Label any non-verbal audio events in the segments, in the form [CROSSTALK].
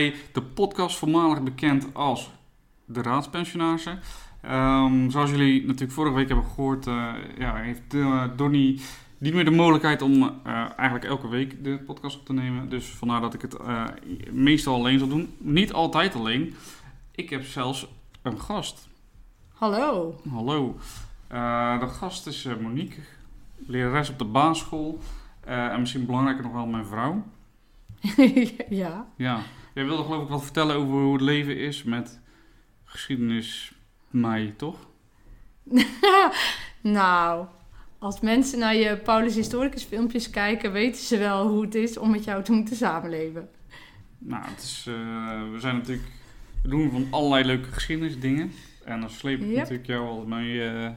bij de podcast voormalig bekend als de Raadspensionage. Ehm, zoals jullie natuurlijk vorige week hebben gehoord, eh, ja, heeft uh, Donnie niet meer de mogelijkheid om eh, eigenlijk elke week de podcast op te nemen. Dus vandaar dat ik het meestal alleen zal doen. Niet altijd alleen. Ik heb zelfs een gast. Hallo. Hallo. De gast is Monique, lerares op de basisschool. En misschien belangrijker nog wel mijn vrouw. [LAUGHS] ja. Ja, jij wilde geloof ik wat vertellen over hoe het leven is met geschiedenis mij, toch? [LAUGHS] nou, als mensen naar je Paulus Historicus filmpjes kijken, weten ze wel hoe het is om met jou te moeten samenleven. Nou, het is, eh, we zijn natuurlijk, we doen van allerlei leuke geschiedenisdingen. En dan sleep ik Yep. natuurlijk jou al mee. eh,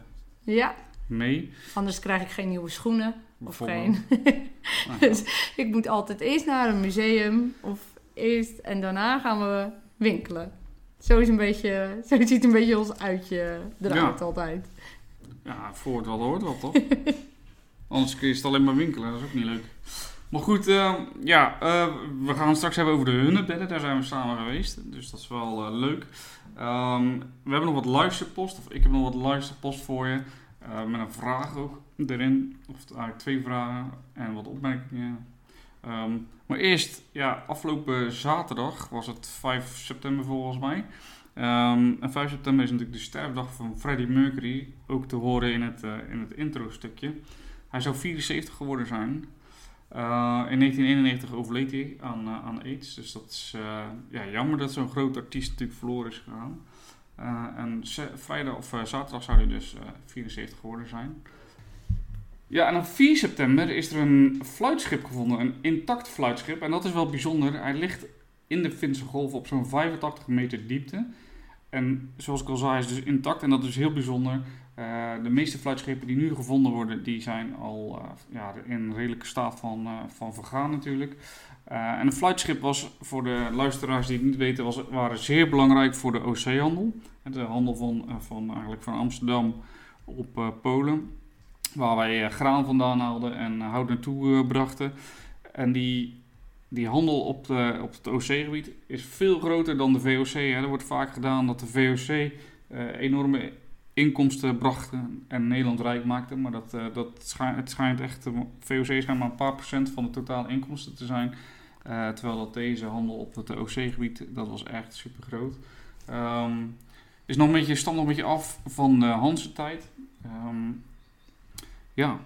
Ja, mee anders krijg ik geen nieuwe schoenen. Of geen. [LAUGHS] Nou, ja. Dus ik moet altijd eerst naar een museum of eerst en daarna gaan we winkelen. Zo, is een beetje, [LAUGHS] zo ziet een beetje ons uitje eruit Ja. altijd. Ja, voor het wat hoort wat, toch? [LAUGHS] Anders kun je het alleen maar winkelen, dat is ook niet leuk. Maar goed, eh, ja, eh, we gaan het straks hebben over de hunnebedden. Daar zijn we samen geweest, dus dat is wel eh, leuk. Ehm, we hebben nog wat luisterpost, of ik heb nog wat luisterpost voor je. met een vraag ook erin, of eigenlijk twee vragen en wat opmerkingen. Ehm, maar eerst, ja, afgelopen zaterdag was het 5 september volgens mij. Ehm, en 5 september is natuurlijk de sterfdag van Freddie Mercury, ook te horen in het, eh, in het intro-stukje. Hij zou 74 geworden zijn. Eh, in 1991 overleed hij aan, eh, aan AIDS, dus dat is ja, jammer dat zo'n groot artiest natuurlijk verloren is gegaan. En vrijdag of zaterdag zou hij dus eh, 74 geworden zijn. Ja, en op 4 september is er een fluitschip gevonden, een intact fluitschip. En dat is wel bijzonder. Hij ligt in de Finse Golf op zo'n 85 meter diepte. En zoals ik al zei, is dus intact en dat is heel bijzonder. Eh, de meeste fluitschepen die nu gevonden worden, die zijn al eh, ja, in redelijke staat van, eh, van vergaan natuurlijk. En een fluitschip was voor de luisteraars die het niet weten, was, waren zeer belangrijk voor de Oceaanhandel. De handel van, van, eigenlijk van Amsterdam op Polen. Waar wij eh, graan vandaan haalden en eh, hout naartoe eh, brachten. En die, die handel op, de, op het OC-gebied is veel groter dan de VOC. Hè. Er wordt vaak gedaan dat de VOC enorme inkomsten brachten en Nederland rijk maakte. Maar dat, dat schijnt, het schijnt echt, VOC schijnt maar een paar procent van de totale inkomsten te zijn. Terwijl dat deze handel op het OC-gebied, dat was echt super groot. is nog een beetje, stamt nog een beetje af van de Hanse tijd. Ehm, ja,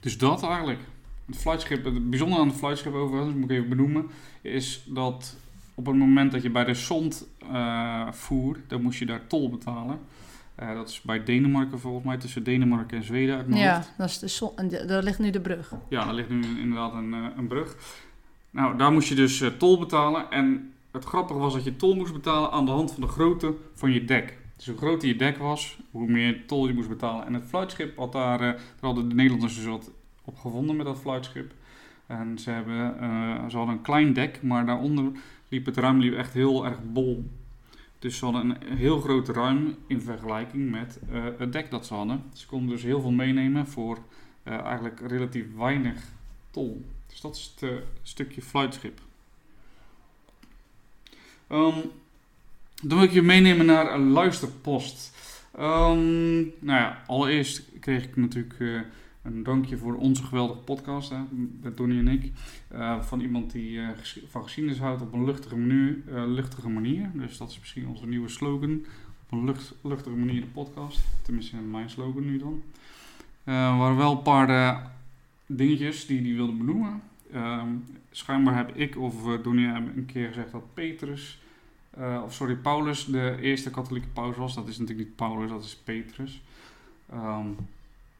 dus dat eigenlijk. Het fluitschip, het bijzondere aan het fluitschip overigens, moet ik even benoemen, is dat op het moment dat je bij de Sond eh, voer, dan moest je daar tol betalen. Eh, dat is bij Denemarken volgens mij, tussen Denemarken en Zweden uit mijn Ja, hoofd. dat is de zon, en daar ligt nu de brug. Ja, daar ligt nu inderdaad een, eh, een brug. Nou, daar moest je dus tol betalen. En het grappige was dat je tol moest betalen aan de hand van de grootte van je dek. Dus hoe groter je dek was, hoe meer tol je moest betalen. En het fluitschip had daar, eh, daar hadden de Nederlanders dus wat op gevonden met dat fluitschip. En ze, hebben, eh, ze hadden een klein dek, maar daaronder liep het ruim liep echt heel erg bol. Dus ze hadden een heel groot ruim in vergelijking met eh, het dek dat ze hadden. Ze konden dus heel veel meenemen voor eigenlijk relatief weinig tol. Dus dat is het stukje fluitschip. Ehm, dan wil ik je meenemen naar een luisterpost. Ehm, nou ja, allereerst kreeg ik natuurlijk eh, een dankje voor onze geweldige podcast, hè, Donnie en ik. Eh, van iemand die ges- van geschiedenis houdt op een luchtige manier, luchtige manier. Dus dat is misschien onze nieuwe slogan. Op een lucht, luchtige manier de podcast. Tenminste, mijn slogan nu dan. Er waren wel een paar dingetjes die hij wilde benoemen. Ehm, schijnbaar heb ik of uh, Donnie een keer gezegd dat Petrus, eh, of sorry, Paulus de eerste katholieke paus was. Dat is natuurlijk niet Paulus, dat is Petrus. Ehm,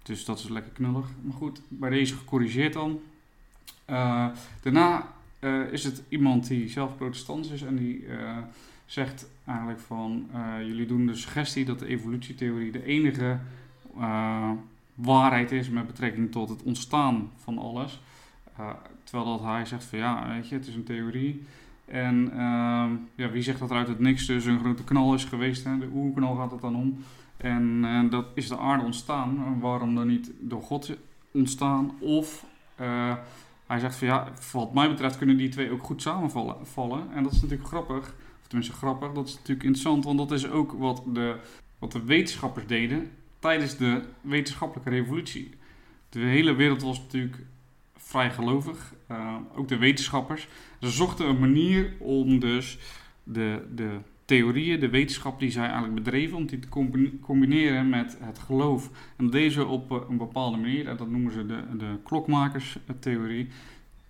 dus dat is lekker knullig. Maar goed, bij deze gecorrigeerd dan. Eh, daarna eh, is het iemand die zelf protestant is en die zegt eigenlijk van jullie doen de suggestie dat de evolutietheorie de enige waarheid is met betrekking tot het ontstaan van alles. Terwijl dat hij zegt van ja, weet je, het is een theorie. En ehm, ja, wie zegt dat er uit het niks dus een grote knal is geweest? Hè? De oerknal gaat het dan om. En eh, dat is de aarde ontstaan. Waarom dan niet door God ontstaan? Of eh, hij zegt van ja, wat mij betreft kunnen die twee ook goed samenvallen. Vallen. En dat is natuurlijk grappig. Of tenminste grappig, dat is natuurlijk interessant. Want dat is ook wat de, wat de wetenschappers deden tijdens de wetenschappelijke revolutie. De hele wereld was natuurlijk vrij gelovig. Uh, ook de wetenschappers. Ze zochten een manier om dus de, de theorieën, de wetenschap die zij eigenlijk bedreven, om die te combineren met het geloof. En deze op eh, een bepaalde manier, en dat noemen ze de, de klokmakerstheorie.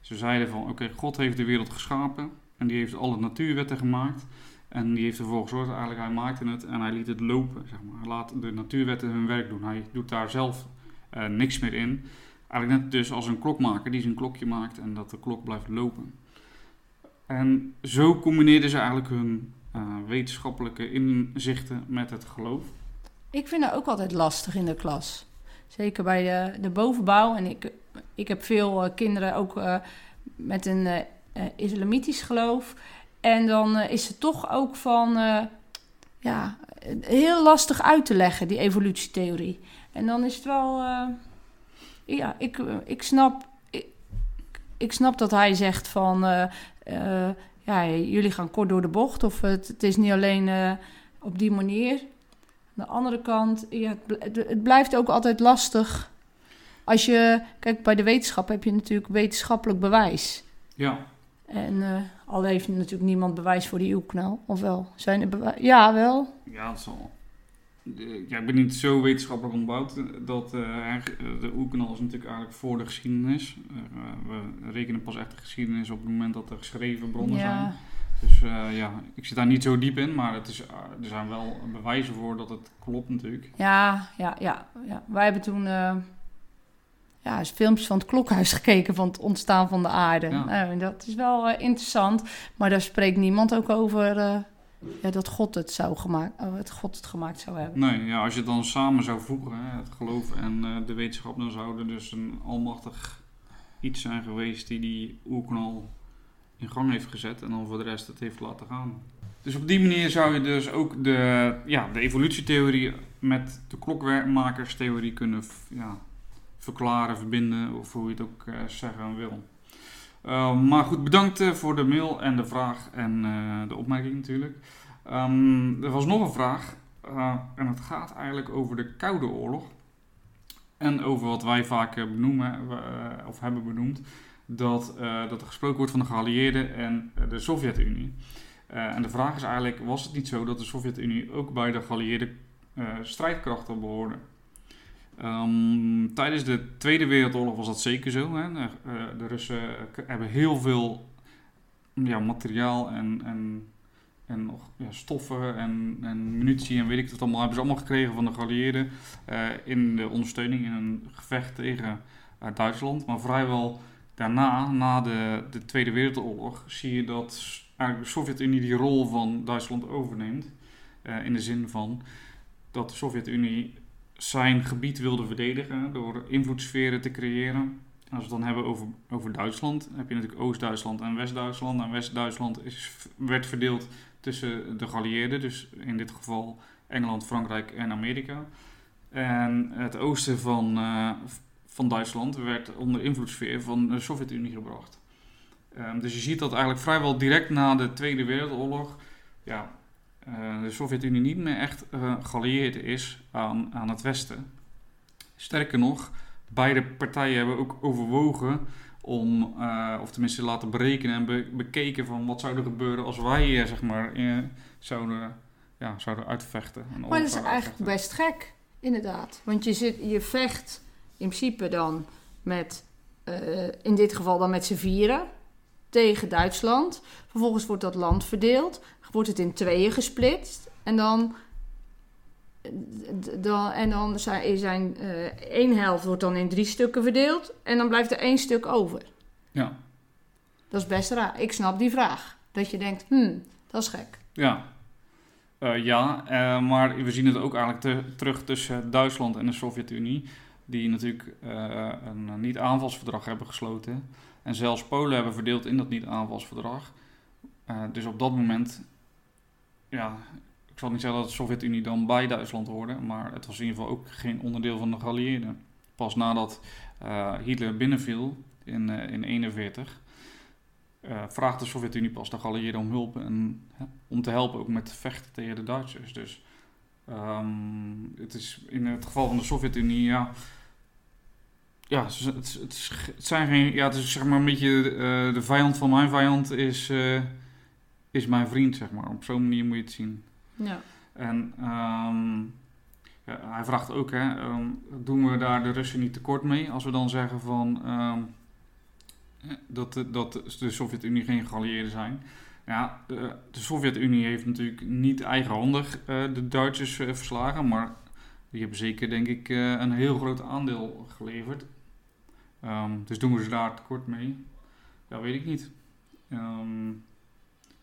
Ze zeiden van, oké, God heeft de wereld geschapen en die heeft alle natuurwetten gemaakt. En die heeft ervoor gezorgd, eigenlijk hij maakte het en hij liet het lopen. Zeg maar. Hij laat de natuurwetten hun werk doen. Hij doet daar zelf niks meer in. Eigenlijk net dus als een klokmaker die zijn klokje maakt en dat de klok blijft lopen. En zo combineerden ze eigenlijk hun uh, wetenschappelijke inzichten met het geloof. Ik vind dat ook altijd lastig in de klas. Zeker bij de, de bovenbouw. En ik, ik heb veel uh, kinderen ook uh, met een islamitisch geloof. En dan is het toch ook van ja, heel lastig uit te leggen, die evolutietheorie. En dan is het wel. Ja, ik, ik snap. Ik, ik snap dat hij zegt van ja, jullie gaan kort door de bocht. Of het, het is niet alleen uh, op die manier. Aan de andere kant, ja, het, het, blijft ook altijd lastig. Als je, kijk, bij de wetenschap heb je natuurlijk wetenschappelijk bewijs. Ja. En uh, al heeft natuurlijk niemand bewijs voor die eeuwknal, of wel? Zijn er bewijs? Ja, wel. Ja, dat zal ja, ik ben niet zo wetenschappelijk ontbouwd. Dat uh, de oerknal is natuurlijk eigenlijk voor de geschiedenis. Uh, we rekenen pas echt de geschiedenis op het moment dat er geschreven bronnen zijn. Dus uh, ja, ik zit daar niet zo diep in, maar het is, er zijn wel bewijzen voor dat het klopt natuurlijk. Ja, ja, ja. ja. Wij hebben toen ja, filmpjes van het klokhuis [LAUGHS] gekeken van het ontstaan van de aarde. Ja. Nou, dat is wel interessant, maar daar spreekt niemand ook over ja, dat God het, zou gemaakt, oh, het God het gemaakt zou hebben. Nee, ja, als je het dan samen zou voegen, hè, het geloof en uh, de wetenschap, dan zou er dus een almachtig iets zijn geweest die die oerknal in gang heeft gezet en dan voor de rest het heeft laten gaan. Dus op die manier zou je dus ook de, ja, de evolutietheorie met de klokmakerstheorie kunnen ja, verklaren, verbinden, of hoe je het ook uh, zeggen wil. Uh, maar goed, bedankt uh, voor de mail en de vraag en uh, de opmerking natuurlijk. Um, er was nog een vraag en het gaat eigenlijk over de Koude Oorlog. En over wat wij vaak benoemen, of hebben benoemd, dat, dat er gesproken wordt van de geallieerden en de Sovjet-Unie. en de vraag is eigenlijk, was het niet zo dat de Sovjet-Unie ook bij de geallieerde strijdkrachten behoorde? Um, tijdens de Tweede Wereldoorlog was dat zeker zo. Hè. De, uh, de Russen hebben heel veel ja, materiaal en, en, en ja, stoffen en, en munitie en weet ik wat allemaal. Hebben ze allemaal gekregen van de geallieerden uh, in de ondersteuning in een gevecht tegen Duitsland. Maar vrijwel daarna, na de, de Tweede Wereldoorlog, zie je dat eigenlijk de Sovjet-Unie die rol van Duitsland overneemt. in de zin van dat de Sovjet-Unie zijn gebied wilde verdedigen door invloedssferen te creëren. Als we het dan hebben over, over Duitsland, heb je natuurlijk Oost-Duitsland en West-Duitsland. En West-Duitsland werd verdeeld tussen de geallieerden, dus in dit geval Engeland, Frankrijk en Amerika. En het oosten van, uh, van Duitsland werd onder invloedssfeer van de Sovjet-Unie gebracht. Um, dus je ziet dat eigenlijk vrijwel direct na de Tweede Wereldoorlog ja, uh, de Sovjet-Unie niet meer echt uh, geallieerd is aan, aan het Westen. Sterker nog, beide partijen hebben ook overwogen om, uh, of tenminste laten berekenen en be bekeken van wat zou er gebeuren als wij zeg maar zouden, ja, zouden uitvechten. Maar dat is eigenlijk best gek, inderdaad. Want je, zit, je vecht in principe dan met, in dit geval dan met z'n vieren tegen Duitsland. Vervolgens wordt dat land verdeeld wordt het in tweeën gesplitst. En dan, dan, en dan zijn, zijn uh, één helft wordt dan in drie stukken verdeeld. En dan blijft er één stuk over. Ja. Dat is best raar. Ik snap die vraag. Dat je denkt, hmm, dat is gek. Ja. Uh, ja, uh, maar we zien het ook eigenlijk te, terug tussen Duitsland en de Sovjet-Unie. Die natuurlijk een niet-aanvalsverdrag hebben gesloten. En zelfs Polen hebben verdeeld in dat niet-aanvalsverdrag. Eh, dus op dat moment, ja, ik zal niet zeggen dat de Sovjet-Unie dan bij Duitsland hoorde, maar het was in ieder geval ook geen onderdeel van de geallieerden. Pas nadat eh, Hitler binnenviel in 1941, uh, vraagt de Sovjet-Unie pas de geallieerden om hulp en om te helpen ook met vechten tegen de Duitsers. Dus ehm, het is in het geval van de Sovjet-Unie, ja, ja, het, het, het, zijn geen, ja, het is zeg maar een beetje uh, de vijand van mijn vijand is, uh, is mijn vriend, zeg maar. Op zo'n manier moet je het zien. Ja. En um, ja, hij vraagt ook, hè, um, doen we daar de Russen niet tekort mee als we dan zeggen van um, dat, de, dat de Sovjet-Unie geen geallieerden zijn? Ja, de, de Sovjet-Unie heeft natuurlijk niet eigenhandig uh, de Duitsers verslagen, maar die hebben zeker, denk ik, een heel groot aandeel geleverd. Um, dus doen we ze daar tekort mee? Ja, weet ik niet. Um,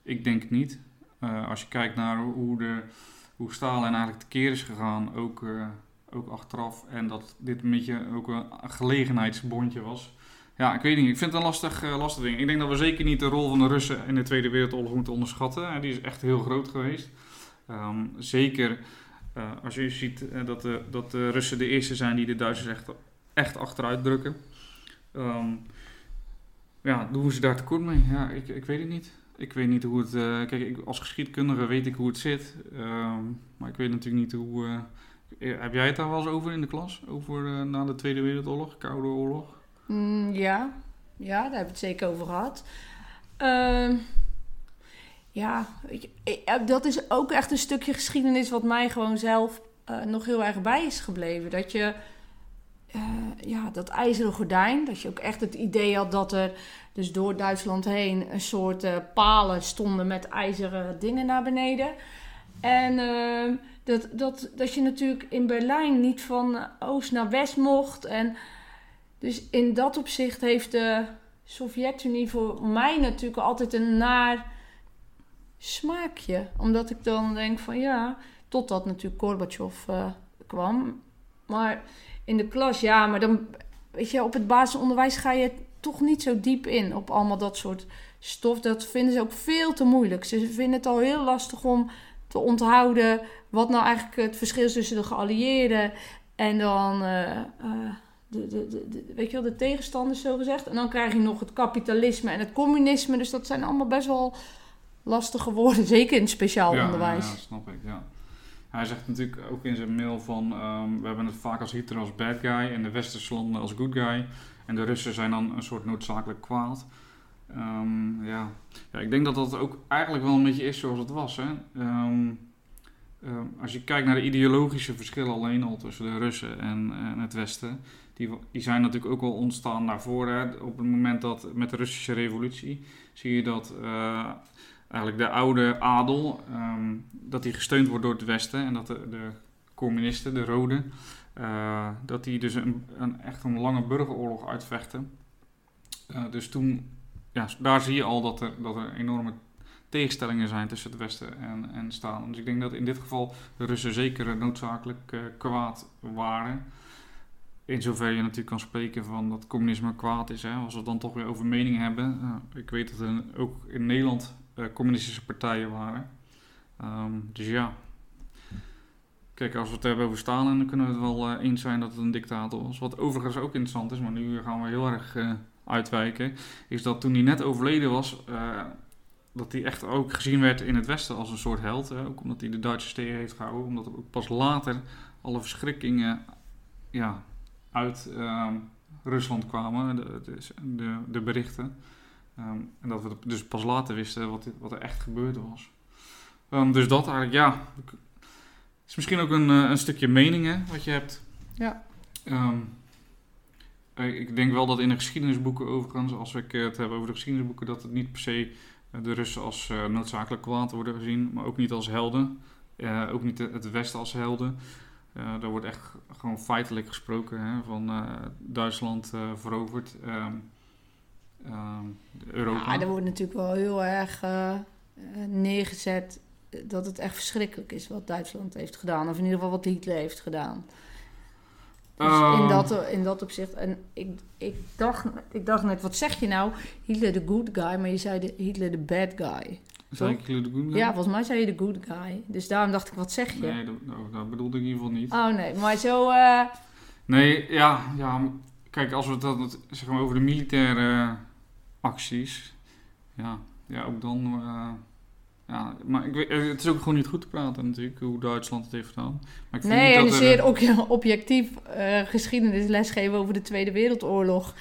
ik denk niet. Uh, als je kijkt naar hoe, de, hoe Stalin eigenlijk tekeer is gegaan, ook, uh, ook achteraf, en dat dit een beetje ook een gelegenheidsbondje was. Ja, ik weet niet. Ik vind het een lastig, uh, lastig ding. Ik denk dat we zeker niet de rol van de Russen in de Tweede Wereldoorlog moeten onderschatten. Die is echt heel groot geweest. Um, zeker als je ziet dat, de, dat de Russen de eerste zijn die de Duitsers echt, echt achteruit drukken. Um, ja, doen ze daar tekort mee? Ja, ik, ik weet het niet. Ik weet niet hoe het. Uh, kijk, als geschiedkundige weet ik hoe het zit. Um, maar ik weet natuurlijk niet hoe. Uh, heb jij het daar wel eens over in de klas? Over na de Tweede Wereldoorlog, Koude Oorlog? Mm, ja. ja, daar hebben we het zeker over gehad. Uh, ja, dat is ook echt een stukje geschiedenis wat mij gewoon zelf nog heel erg bij is gebleven. Dat je uh, ja, dat ijzeren gordijn. Dat je ook echt het idee had dat er dus door Duitsland heen een soort uh, palen stonden met ijzeren dingen naar beneden. En uh, dat, dat, dat je natuurlijk in Berlijn niet van oost naar west mocht. En dus in dat opzicht heeft de Sovjet-Unie voor mij natuurlijk altijd een naar smaakje. Omdat ik dan denk van ja, totdat natuurlijk Gorbachev kwam. Maar in de klas, ja, maar dan, weet je, op het basisonderwijs ga je toch niet zo diep in op allemaal dat soort stof. Dat vinden ze ook veel te moeilijk. Ze vinden het al heel lastig om te onthouden wat nou eigenlijk het verschil is tussen de geallieerden en dan uh, uh, de, de, de, weet je wel, de tegenstanders, zo gezegd. En dan krijg je nog het kapitalisme en het communisme. Dus dat zijn allemaal best wel lastige woorden, zeker in het speciaal ja, onderwijs. Ja, snap ik, ja. Hij zegt natuurlijk ook in zijn mail van um, we hebben het vaak als Hitler als bad guy en de westerse landen als good guy. En de Russen zijn dan een soort noodzakelijk kwaad. Um, ja. ja, ik denk dat dat ook eigenlijk wel een beetje is zoals het was. Hè? Um, als je kijkt naar de ideologische verschillen alleen al tussen de Russen en, en het Westen. Die, die zijn natuurlijk ook wel ontstaan naar voren. Op het moment dat met de Russische revolutie zie je dat uh, eigenlijk de oude adel, um, dat die gesteund wordt door het Westen en dat de, de communisten, de Roden, uh, dat die dus een, een, echt een lange burgeroorlog uitvechten. Uh, dus toen, ja, daar zie je al dat er, dat er enorme tegenstellingen zijn tussen het Westen en, en Stalin. Dus ik denk dat in dit geval de Russen zeker noodzakelijk uh, kwaad waren. In zover je natuurlijk kan spreken van dat communisme kwaad is. Hè. Als we het dan toch weer over mening hebben. ik weet dat er ook in Nederland communistische partijen waren. Um, dus ja. Kijk, als we het hebben over Stalin, dan kunnen we het wel uh, eens zijn dat het een dictator was. Wat overigens ook interessant is, maar nu gaan we heel erg uh, uitwijken. Is dat toen hij net overleden was, dat hij echt ook gezien werd in het Westen als een soort held. Hè? Ook omdat hij de Duitse tegen heeft gehouden. Omdat pas later alle verschrikkingen ja, uit Rusland kwamen, de, de, de berichten. Um, en dat we dus pas later wisten wat, wat er echt gebeurd was. Um, dus dat eigenlijk, ja. is misschien ook een, uh, een stukje mening hè, wat je hebt. Ja. Um, ik denk wel dat in de geschiedenisboeken overigens, als we het hebben over de geschiedenisboeken, dat het niet per se de Russen als uh, noodzakelijk kwaad worden gezien, maar ook niet als helden. Uh, ook niet het Westen als helden. Uh, daar wordt echt gewoon feitelijk gesproken hè, van Duitsland veroverd. Europa. Ja, er wordt natuurlijk wel heel erg uh, neergezet dat het echt verschrikkelijk is wat Duitsland heeft gedaan. Of in ieder geval wat Hitler heeft gedaan. Dus Ehm, in, dat, in dat opzicht. En ik, ik, dacht, ik dacht net, wat zeg je nou? Hitler de good guy, maar je zei de, Hitler de bad guy. Zei ik jullie de Goon Ja, volgens mij zei je de good guy. Dus daarom dacht ik, wat zeg je? Nee, dat, nou, dat bedoelde ik in ieder geval niet. Oh nee, maar zo... eh, Nee, ja, ja, kijk, als we het dan het- zeg maar, over de militaire acties, ja, ja ook dan, eh, ja, maar ik weet, eh, het is ook gewoon niet goed te praten natuurlijk, hoe Duitsland het heeft gedaan. Maar ik vind nee, en er, zeer ook objectief eh geschiedenis lesgeven over de Tweede Wereldoorlog.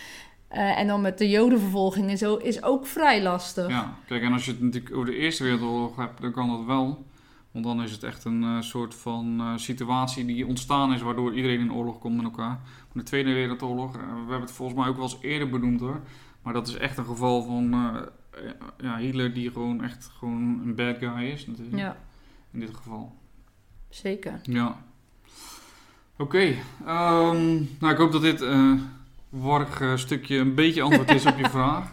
En dan met de jodenvervolging en zo is ook vrij lastig. Ja, kijk, en als je het natuurlijk over de Eerste Wereldoorlog hebt, dan kan dat wel. Want dan is het echt een soort van situatie die ontstaan is, waardoor iedereen in oorlog komt met elkaar. Maar de Tweede Wereldoorlog, we hebben het volgens mij ook wel eens eerder benoemd hoor. Maar dat is echt een geval van eh, ja, Hitler die gewoon echt gewoon een bad guy is natuurlijk. Ja, In dit geval. zeker. Ja. Oké. ehm, nou, ik hoop dat dit warrig eh, stukje een beetje antwoord is op je [LAUGHS] vraag.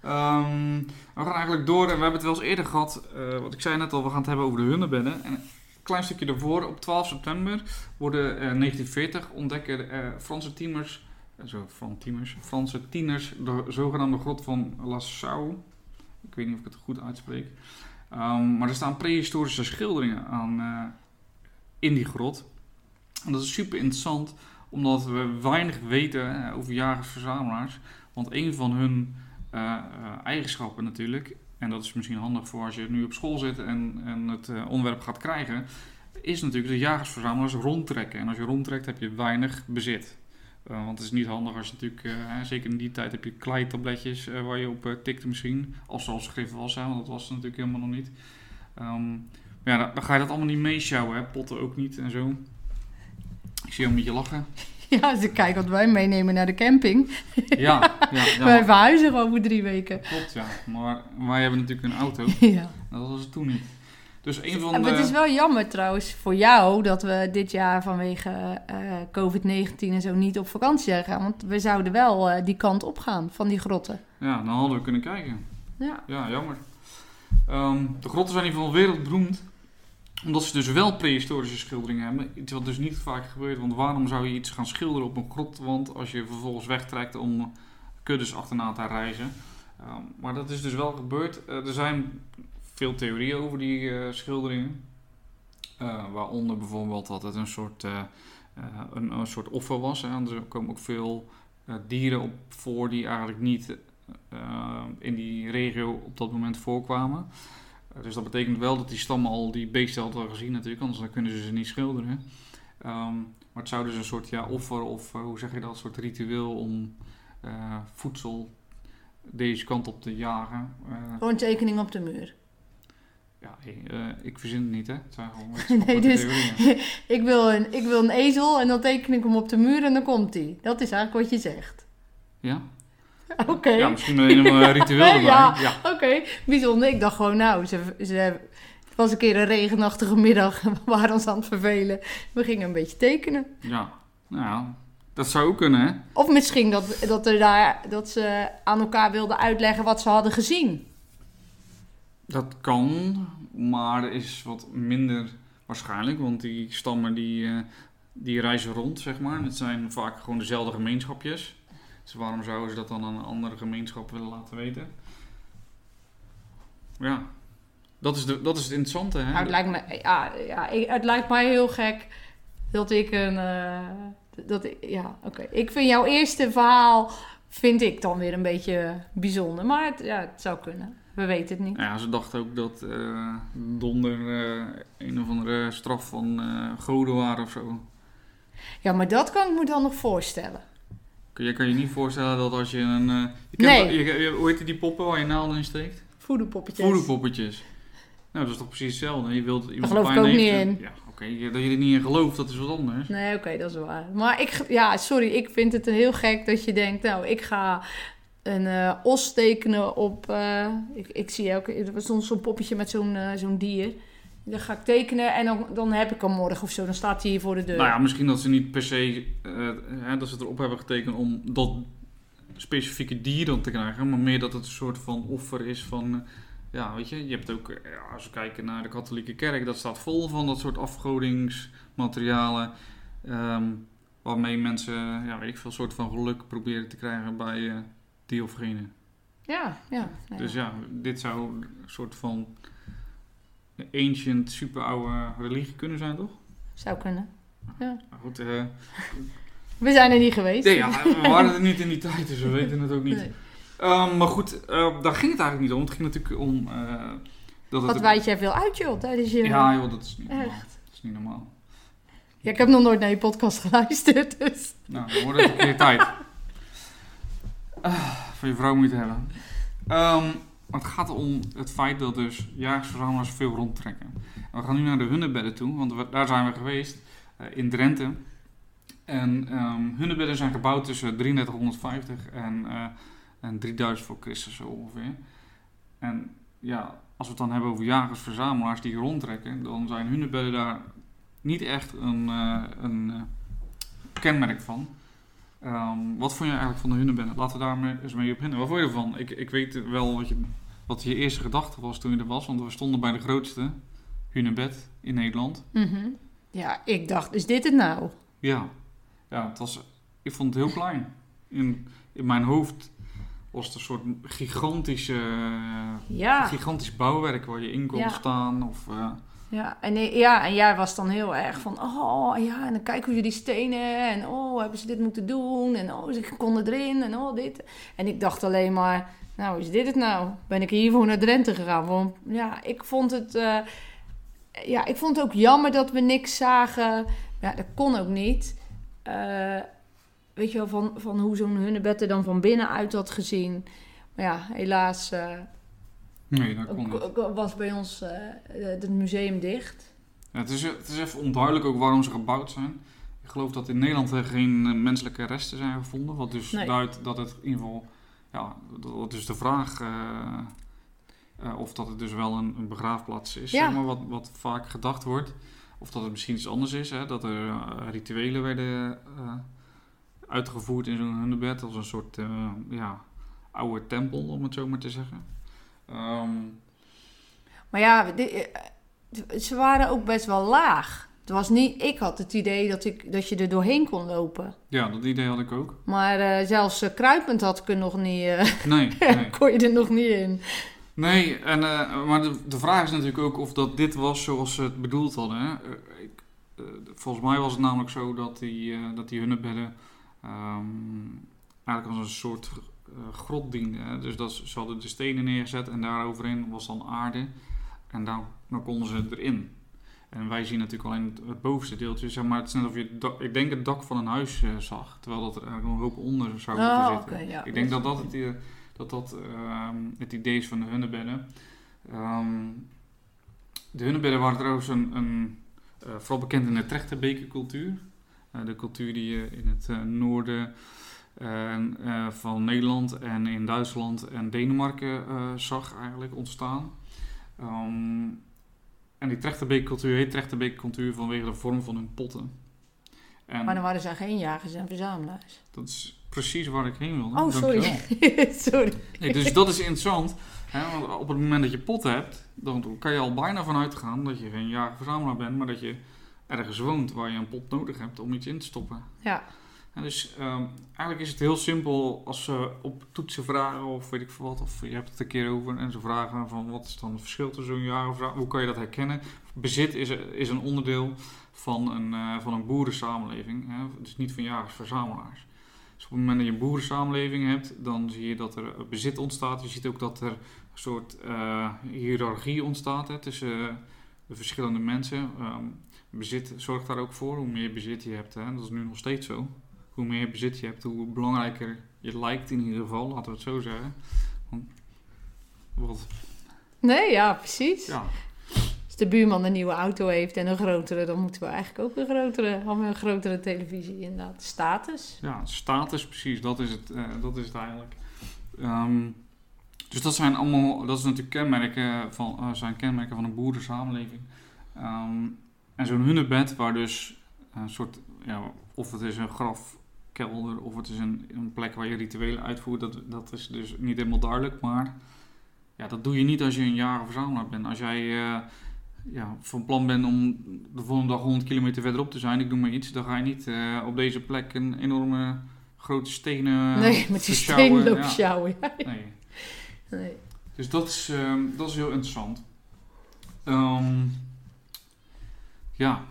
Ehm, we gaan eigenlijk door. En we hebben het wel eens eerder gehad. eh, wat ik zei net al, we gaan het hebben over de Hunnebedden. En een klein stukje daarvoor, op 12 september, worden eh 1940 ontdekken Franse eh, zo, Fran tieners, Franse tieners, de zogenaamde grot van La Sau. Ik weet niet of ik het goed uitspreek. Ehm, maar er staan prehistorische schilderingen aan eh, in die grot. En dat is super interessant, omdat we weinig weten eh, over jagers-verzamelaars. Want een van hun eh, eigenschappen natuurlijk, en dat is misschien handig voor als je nu op school zit en, en het onderwerp gaat krijgen, is natuurlijk dat jagers-verzamelaars rondtrekken. En als je rondtrekt heb je weinig bezit. Eh, want het is niet handig als je natuurlijk, eh, hè, zeker in die tijd heb je kleitabletjes eh, waar je op tikte misschien. Als er al schrift was, hè, want dat was het natuurlijk helemaal nog niet. Ehm, maar ja, dan, dan ga je dat allemaal niet meeschouwen, hè. potten ook niet en zo. Ik zie jou een beetje lachen. [LAUGHS] Ja, als ik kijk wat wij meenemen naar de camping. Ja, ja, [LAUGHS] ja wij verhuizen over drie weken. klopt ja. Maar wij hebben natuurlijk een auto. [LAUGHS] Ja. Dat was het toen niet. Dus een van het is wel jammer trouwens voor jou dat we dit jaar vanwege eh, COVID-19 en zo niet op vakantie zijn gegaan. Want we zouden wel eh, die kant op gaan van die grotten. Ja, dan hadden we kunnen kijken. Ja. Ja, jammer. Ehm, de grotten zijn in ieder geval wereldberoemd. Omdat ze dus wel prehistorische schilderingen hebben. Iets wat dus niet vaak gebeurt. Want waarom zou je iets gaan schilderen op een grotwand als je vervolgens wegtrekt om kuddes achterna te reizen? Ehm, maar dat is dus wel gebeurd. Eh, er zijn veel theorieën over die eh, schilderingen. Eh, waaronder bijvoorbeeld dat het een soort, eh, een, een soort offer was. Er komen ook veel dieren op voor die eigenlijk niet in die regio op dat moment voorkwamen. Dus dat betekent wel dat die stammen al die beesten hadden gezien natuurlijk, anders dan kunnen ze ze niet schilderen. Ehm, maar het zou dus een soort ja, offer of hoe zeg je dat, een soort ritueel om voedsel deze kant op te jagen. Gewoon tekening op de muur. Ja, hey, eh, ik verzin het niet hè, het zijn gewoon [LAUGHS] Nee, dus-. [LAUGHS] Ik wil, een, ik wil een ezel en dan teken ik hem op de muur en dan komt hij. Dat is eigenlijk wat je zegt. Ja? [LAUGHS] Oké. ja, misschien een eh, ritueel erbij. Ja. ja. Oké, bijzonder. Ik dacht gewoon, nou, ze, ze, het was een keer een regenachtige middag. We waren ons aan het vervelen. We gingen een beetje tekenen. Ja, nou ja, dat zou ook kunnen hè. Of misschien dat, dat, er daar, dat ze aan elkaar wilden uitleggen wat ze hadden gezien. Dat kan, maar is wat minder waarschijnlijk, want die stammen die, eh, die reizen rond, zeg maar. Het zijn vaak gewoon dezelfde gemeenschapjes. Dus waarom zouden ze dat dan aan een andere gemeenschap willen laten weten? Ja, dat is, de, dat is het interessante, hè? Nou, het, lijkt me, ja, ja, het lijkt mij heel gek dat ik een... eh, dat ik, ja, oké. Ik vind jouw eerste verhaal, vind ik dan weer een beetje bijzonder. Maar het, ja, het zou kunnen. We weten het niet. Ja, ze dachten ook dat eh, donder eh, een of andere straf van eh, goden waren of zo. Ja, maar dat kan ik me dan nog voorstellen. Je kan je niet voorstellen dat als je een... je kent Nee. je, je- hoe heet die poppen waar je naalden in steekt? Voederpoppetjes. Voederpoppetjes. Nou, dat is toch precies hetzelfde. Je wilt iemand geloof ik ook niet in. Ja, oké. Dat je er niet in gelooft, dat is wat anders. Nee, oké, dat is waar. Maar ik, ja, sorry, ik vind het heel gek dat je denkt, nou, ik ga een eh, os tekenen op, eh, ik, ik zie ook, er zo'n poppetje met zo'n eh, zo'n dier. Dan ga ik tekenen en dan, dan heb ik hem morgen of zo, dan staat hij hier voor de deur. Nou ja, misschien dat ze niet per se hè, dat ze erop hebben getekend om dat specifieke dier dan te krijgen, maar meer dat het een soort van offer is van, ja, weet je, je hebt ook, als we kijken naar de katholieke kerk, dat staat vol van dat soort afgodingsmaterialen. Ehm, waarmee mensen, ja, weet ik veel, soort van geluk proberen te krijgen bij die of gene. Ja, ja. Dus ja, dit zou een soort van ancient, super oude religie kunnen zijn, toch? Zou kunnen. Ja. Maar goed, eh, We zijn er niet geweest. nee, ja, we waren er niet in die tijd, dus we weten het ook niet. Nee. Ehm, maar goed, eh, daar ging het eigenlijk niet om. Het ging natuurlijk om eh, dat. Wat wijd jij veel uit, joh, tijdens je... Ja, joh, dat is niet normaal. Echt? Dat is niet normaal. Ja, ik heb nog nooit naar je podcast geluisterd, dus... Nou, dan wordt het een keer tijd. Ah, van je vrouw moet hebben. Ehm, het gaat om het feit dat dus jagersverzamelaars veel rondtrekken. En we gaan nu naar de hunnebedden toe, want daar zijn we geweest eh, in Drenthe. En ehm hunnebedden zijn gebouwd tussen 3350 en, eh, en 3000 voor Christus ongeveer. En ja, als we het dan hebben over jagers-verzamelaars die rondtrekken, dan zijn hunnebedden daar niet echt een, eh, een kenmerk van. Ehm, wat vond je eigenlijk van de hunnebedden? Laten we daar eens mee op beginnen. Wat vond je ervan? Ik, ik weet wel wat je, wat je eerste gedachte was toen je er was, want we stonden bij de grootste hunebed in Nederland. Mhm. Ja, ik dacht, is dit het nou? Ja, ja het was, ik vond het heel klein. In, in mijn hoofd was het een soort gigantische, Ja. gigantisch bouwwerk waar je in kon Ja. staan. Of, eh, Ja en, ja, en jij was dan heel erg van, oh ja, en dan kijken we jullie stenen en oh, hebben ze dit moeten doen en oh, ze konden erin en oh, dit. En ik dacht alleen maar, nou, is dit het nou? Ben ik hiervoor naar Drenthe gegaan? Want ja, ik vond het, eh, ja, ik vond het ook jammer dat we niks zagen. Ja, dat kon ook niet. Eh, weet je wel, van, van hoe zo'n hunnebed er dan van binnenuit had gezien. Maar ja, helaas eh, nee, dat kon niet. k- k- was bij ons eh, het museum dicht. Ja, het, is, het is even onduidelijk ook waarom ze gebouwd zijn. Ik geloof dat in Nederland er geen eh, menselijke resten zijn gevonden. Wat dus Nee. duidt dat het in ieder geval... Ja, dat is de vraag eh, eh, of dat het dus wel een, een begraafplaats is. Ja. Zeg maar, wat, wat vaak gedacht wordt. Of dat het misschien iets anders is. Hè? Dat er eh, rituelen werden eh, uitgevoerd in zo'n hunebed. Als een soort eh, ja, oude tempel, om het zo maar te zeggen. Ehm, Maar ja, di- eh, ze waren ook best wel laag. Het was niet, ik had het idee dat, ik, dat je er doorheen kon lopen. ja, dat idee had ik ook. Maar eh, zelfs eh, kruipend had ik er nog niet, Nee, [LAUGHS] nee. kon je er nog niet in. Nee, en, maar de, de vraag is natuurlijk ook of dat dit was zoals ze het bedoeld hadden. Hè? Ik, volgens mij was het namelijk zo dat die, dat die hunnebedden ehm, eigenlijk als een soort eh, grot dienden. Hè? Dus dat ze, hadden de stenen neergezet en daaroverin was dan aarde. En dan, dan konden ze erin. En wij zien natuurlijk alleen het, bovenste deeltje. Zeg maar, het is net of je, dak- ik denk het dak van een huis eh, zag. Terwijl dat er eigenlijk nog een hoop onder zou moeten Oh, zitten. ja. Ik denk dat dat het, eh, dat, dat ehm, het idee is van de hunnebedden. Ehm, de hunnebedden waren trouwens een, een, vooral bekend in de trechterbekercultuur. De cultuur die je in het noorden eh, eh, van Nederland en in Duitsland en Denemarken eh, zag eigenlijk ontstaan. Ehm, en die trechterbekercultuur heet trechterbekercultuur vanwege de vorm van hun potten. En Maar dan waren ze geen jagers en verzamelaars. dat is precies waar ik heen wilde. Oh, sorry. [LAUGHS] Sorry. Nee, dus dat is interessant. Hè, want op het moment dat je pot hebt, dan kan je al bijna vanuit gaan dat je geen jager-verzamelaar bent, maar dat je ergens woont waar je een pot nodig hebt om iets in te stoppen. Ja. Dus ehm, eigenlijk is het heel simpel als ze op toetsen vragen of weet ik veel wat, of je hebt het een keer over en ze vragen van wat is dan het verschil tussen zo'n jager hoe kan je dat herkennen? Bezit is, is een onderdeel van een, eh, van een boerensamenleving, hè? dus niet van jagers-verzamelaars. Dus op het moment dat je een boerensamenleving hebt, dan zie je dat er eh, bezit ontstaat. Je ziet ook dat er een soort eh, hiërarchie ontstaat hè, tussen eh, de verschillende mensen. Ehm, bezit zorgt daar ook voor. Hoe meer bezit je hebt, hè, dat is nu nog steeds zo. Hoe meer bezit je hebt, hoe belangrijker je lijkt in ieder geval, laten we het zo zeggen. Want, wat, Nee, ja, precies. ja, Als de buurman een nieuwe auto heeft en een grotere, dan moeten we eigenlijk ook een grotere, hebben we een grotere televisie inderdaad. Status. Ja, status precies, dat is het, eh, dat is het eigenlijk. Ehm, dus dat zijn allemaal, dat is natuurlijk kenmerken van, eh, zijn kenmerken van een boerensamenleving. Ehm, en zo'n hunnebed waar dus een soort, ja, of het is een grafkelder of het is een, een plek waar je rituelen uitvoert, dat, dat is dus niet helemaal duidelijk. Maar ja, dat doe je niet als je een jager-verzamelaar bent. Als jij eh, ja, van plan bent om de volgende dag 100 kilometer verderop te zijn, ik doe maar iets, dan ga je niet eh, op deze plek een enorme grote stenen [LAUGHS] nee, met die steen lopen Ja, [LAUGHS] nee. Nee. Dus dat is, ehm, dat is heel interessant. Ehm, ja,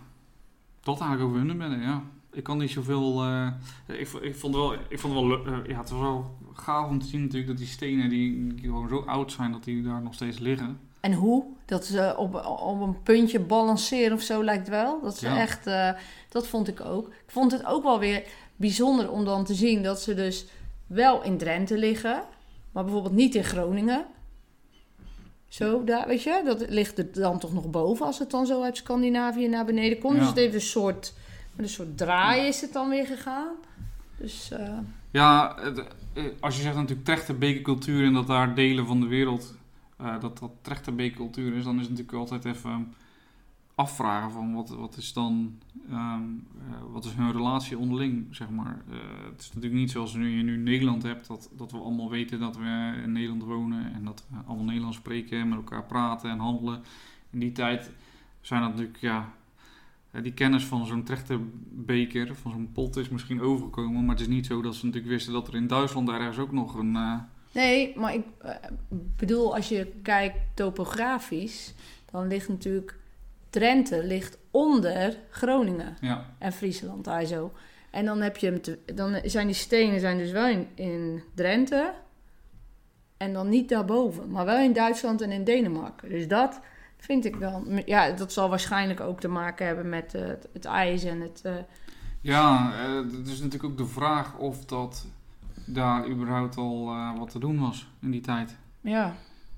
dat eigenlijk over hunebedden, ja. Ik kan niet zoveel... eh, ik, ik vond wel, ik vond het wel, eh, ja, het was wel gaaf om te zien natuurlijk dat die stenen die, die gewoon zo oud zijn dat die daar nog steeds liggen. En hoe? Dat ze op, op een puntje balanceren of zo lijkt wel. Dat ze Ja. echt, eh, dat vond ik ook. Ik vond het ook wel weer bijzonder om dan te zien dat ze dus wel in Drenthe liggen, maar bijvoorbeeld niet in Groningen. Zo, daar, weet je, dat ligt er dan toch nog boven als het dan zo uit Scandinavië naar beneden komt. Ja. Dus het heeft een soort, een soort draai is het dan weer gegaan. Dus eh, Ja, eh, als je zegt natuurlijk trechterbekercultuur en dat daar delen van de wereld eh, dat dat trechterbekercultuur is, dan is het natuurlijk altijd even afvragen van wat, wat is dan ehm, eh, wat is hun relatie onderling, zeg maar. Het is natuurlijk niet zoals nu je nu Nederland hebt, dat, dat we allemaal weten dat we in Nederland wonen en dat we allemaal Nederlands spreken en met elkaar praten en handelen. In die tijd zijn dat natuurlijk, ja, die kennis van zo'n trechterbeker, van zo'n pot is misschien overgekomen, maar het is niet zo dat ze natuurlijk wisten dat er in Duitsland ergens ook nog een... eh, Nee, maar ik eh, bedoel, als je kijkt topografisch, dan ligt natuurlijk Drenthe ligt onder Groningen ja, en Friesland daar zo. En dan heb je hem te- dan zijn die stenen zijn dus wel in, in Drenthe en dan niet daarboven, maar wel in Duitsland en in Denemarken. Dus dat vind ik wel. Ja, dat zal waarschijnlijk ook te maken hebben met eh, het, het ijs en het. eh, ja eh, het is natuurlijk ook de vraag of dat daar überhaupt al eh, wat te doen was in die tijd. ja,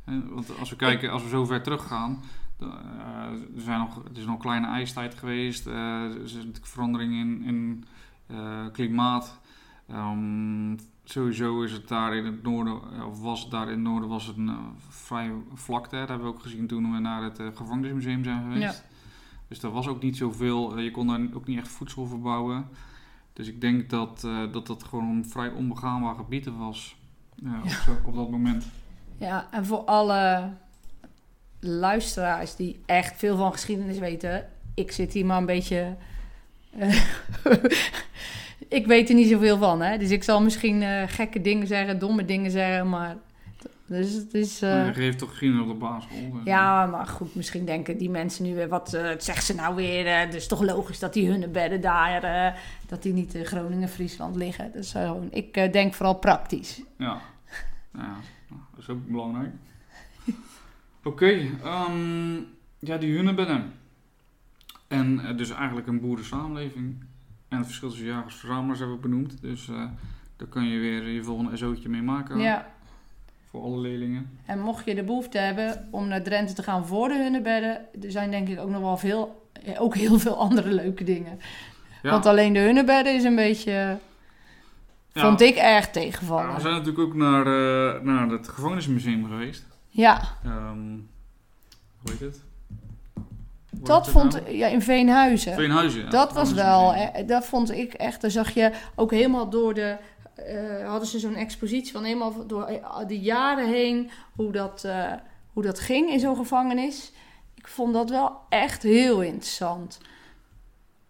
Want als we kijken, als we zo ver teruggaan, eh, er, zijn nog, het is nog een kleine ijstijd geweest. eh, er is natuurlijk verandering in, in eh, klimaat. Ehm, sowieso is het daar in het noorden, of was het daar in het noorden, was het een eh, vrij vlakte. Dat hebben we ook gezien toen we naar het eh, gevangenismuseum zijn geweest. Ja. Dus er was ook niet zoveel, eh, je kon daar ook niet echt voedsel verbouwen. Dus ik denk dat dat, dat gewoon een vrij onbegaanbaar gebied was ja, op, zo- op dat moment. Ja, en voor alle luisteraars die echt veel van geschiedenis weten, ik zit hier maar een beetje. [LAUGHS] ik weet er niet zoveel van, hè? Dus ik zal misschien eh, gekke dingen zeggen, domme dingen zeggen, maar. Dus het is. eh, Maar je geeft toch geschiedenis op de basisschool? dus- ja, maar goed, misschien denken die mensen nu weer, wat eh, zegt ze nou weer? het is toch logisch dat die hunnebedden daar, eh, dat die niet in Groningen, Friesland liggen. Dus gewoon, ik denk vooral praktisch. Ja. Nou ja, dat is ook belangrijk. [LAUGHS] Oké, ehm, ja, die hunnebedden. En dus eigenlijk een boerensamenleving. En het verschil tussen jagers en verzamelaars hebben we benoemd. Dus eh, daar kan je weer je volgende SO'tje mee maken. Ja. Voor alle leerlingen. En mocht je de behoefte hebben om naar Drenthe te gaan voor de hunnebedden, er zijn denk ik ook nog wel veel, eh, ook heel veel andere leuke dingen. Ja. Want alleen de hunnebedden is een beetje, Ja. vond ik erg Ja, we tegenvallen. zijn natuurlijk ook naar, eh, naar het gevangenismuseum geweest. Ja, Ehm hoe heet het? Dat vond nou? ja, in Veenhuizen. Veenhuizen. ja. Dat was wel, Gevangenismuseum. eh, dat vond ik echt. Daar zag je ook helemaal door de. eh, hadden ze zo'n expositie van helemaal door eh, de jaren heen hoe dat, eh, hoe dat ging in zo'n gevangenis. Ik vond dat wel echt heel interessant.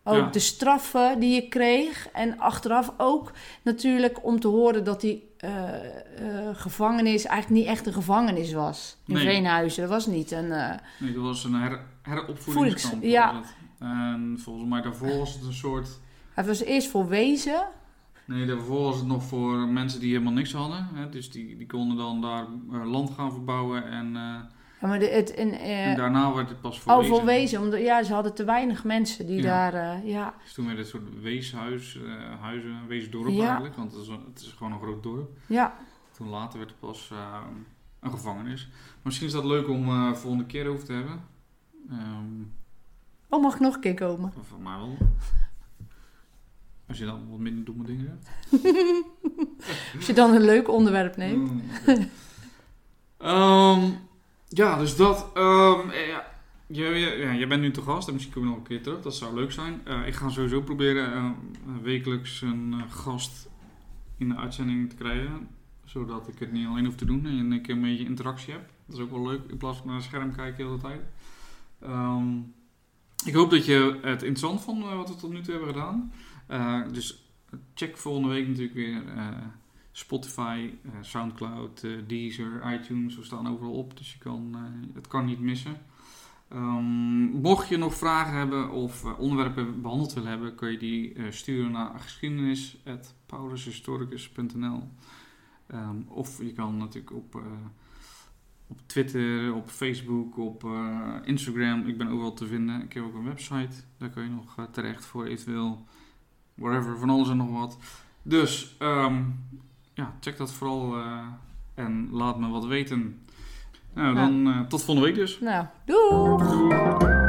Ook Ja. de straffen die je kreeg. En achteraf ook natuurlijk om te horen dat die eh, eh, gevangenis eigenlijk niet echt een gevangenis was. In Nee. Veenhuizen. Dat was niet een. eh, Nee, dat was een her, heropvoedingskamp. Voedings- ja. En volgens mij daarvoor was het een soort... het was eerst voor wezen. Nee, daarvoor was het nog voor mensen die helemaal niks hadden. Hè? Dus die, die konden dan daar land gaan verbouwen. En, Ja, maar de, het, en, eh, en daarna werd het pas voor Oh, wezen. Omdat, ja, ze hadden te weinig mensen die Ja. daar... eh, ja. Dus toen werd het een soort weeshuis, eh, huizen, weesdorp Ja. eigenlijk. Want het is, het is gewoon een groot dorp. ja. Toen later werd het pas een gevangenis. Misschien is dat leuk om volgende keer over te hebben. Ehm, Oh, mag ik nog een keer komen? [LAUGHS] Voor mij wel. Als je dan wat minder domme dingen hebt. Als je dan een leuk onderwerp neemt. Mm. [LAUGHS] Ehm, ja, dus dat. eh, ja, je, ja, jij bent nu te gast en misschien kom je nog een keer terug. Dat zou leuk zijn. Eh, ik ga sowieso proberen eh, wekelijks een gast in de uitzending te krijgen. Zodat ik het niet alleen hoef te doen en ik een beetje interactie heb. Dat is ook wel leuk in plaats van naar een scherm kijken de hele tijd. Ehm, ik hoop dat je het interessant vond wat we tot nu toe hebben gedaan. Dus check volgende week natuurlijk weer Spotify, eh, Soundcloud, eh, Deezer, iTunes. We staan overal op, dus je kan, eh, het kan niet missen. Ehm, mocht je nog vragen hebben of onderwerpen behandeld willen hebben, kun je die sturen naar geschiedenis.paulushistoricus.nl Ehm, Of je kan natuurlijk op, op Twitter, op Facebook, op Instagram. Ik ben overal te vinden. Ik heb ook een website. Daar kun je nog terecht voor eventueel wherever, van alles en nog wat. Dus ehm, ja, check dat vooral eh, en laat me wat weten. Nou, dan eh, tot volgende week dus. Nou! Doei.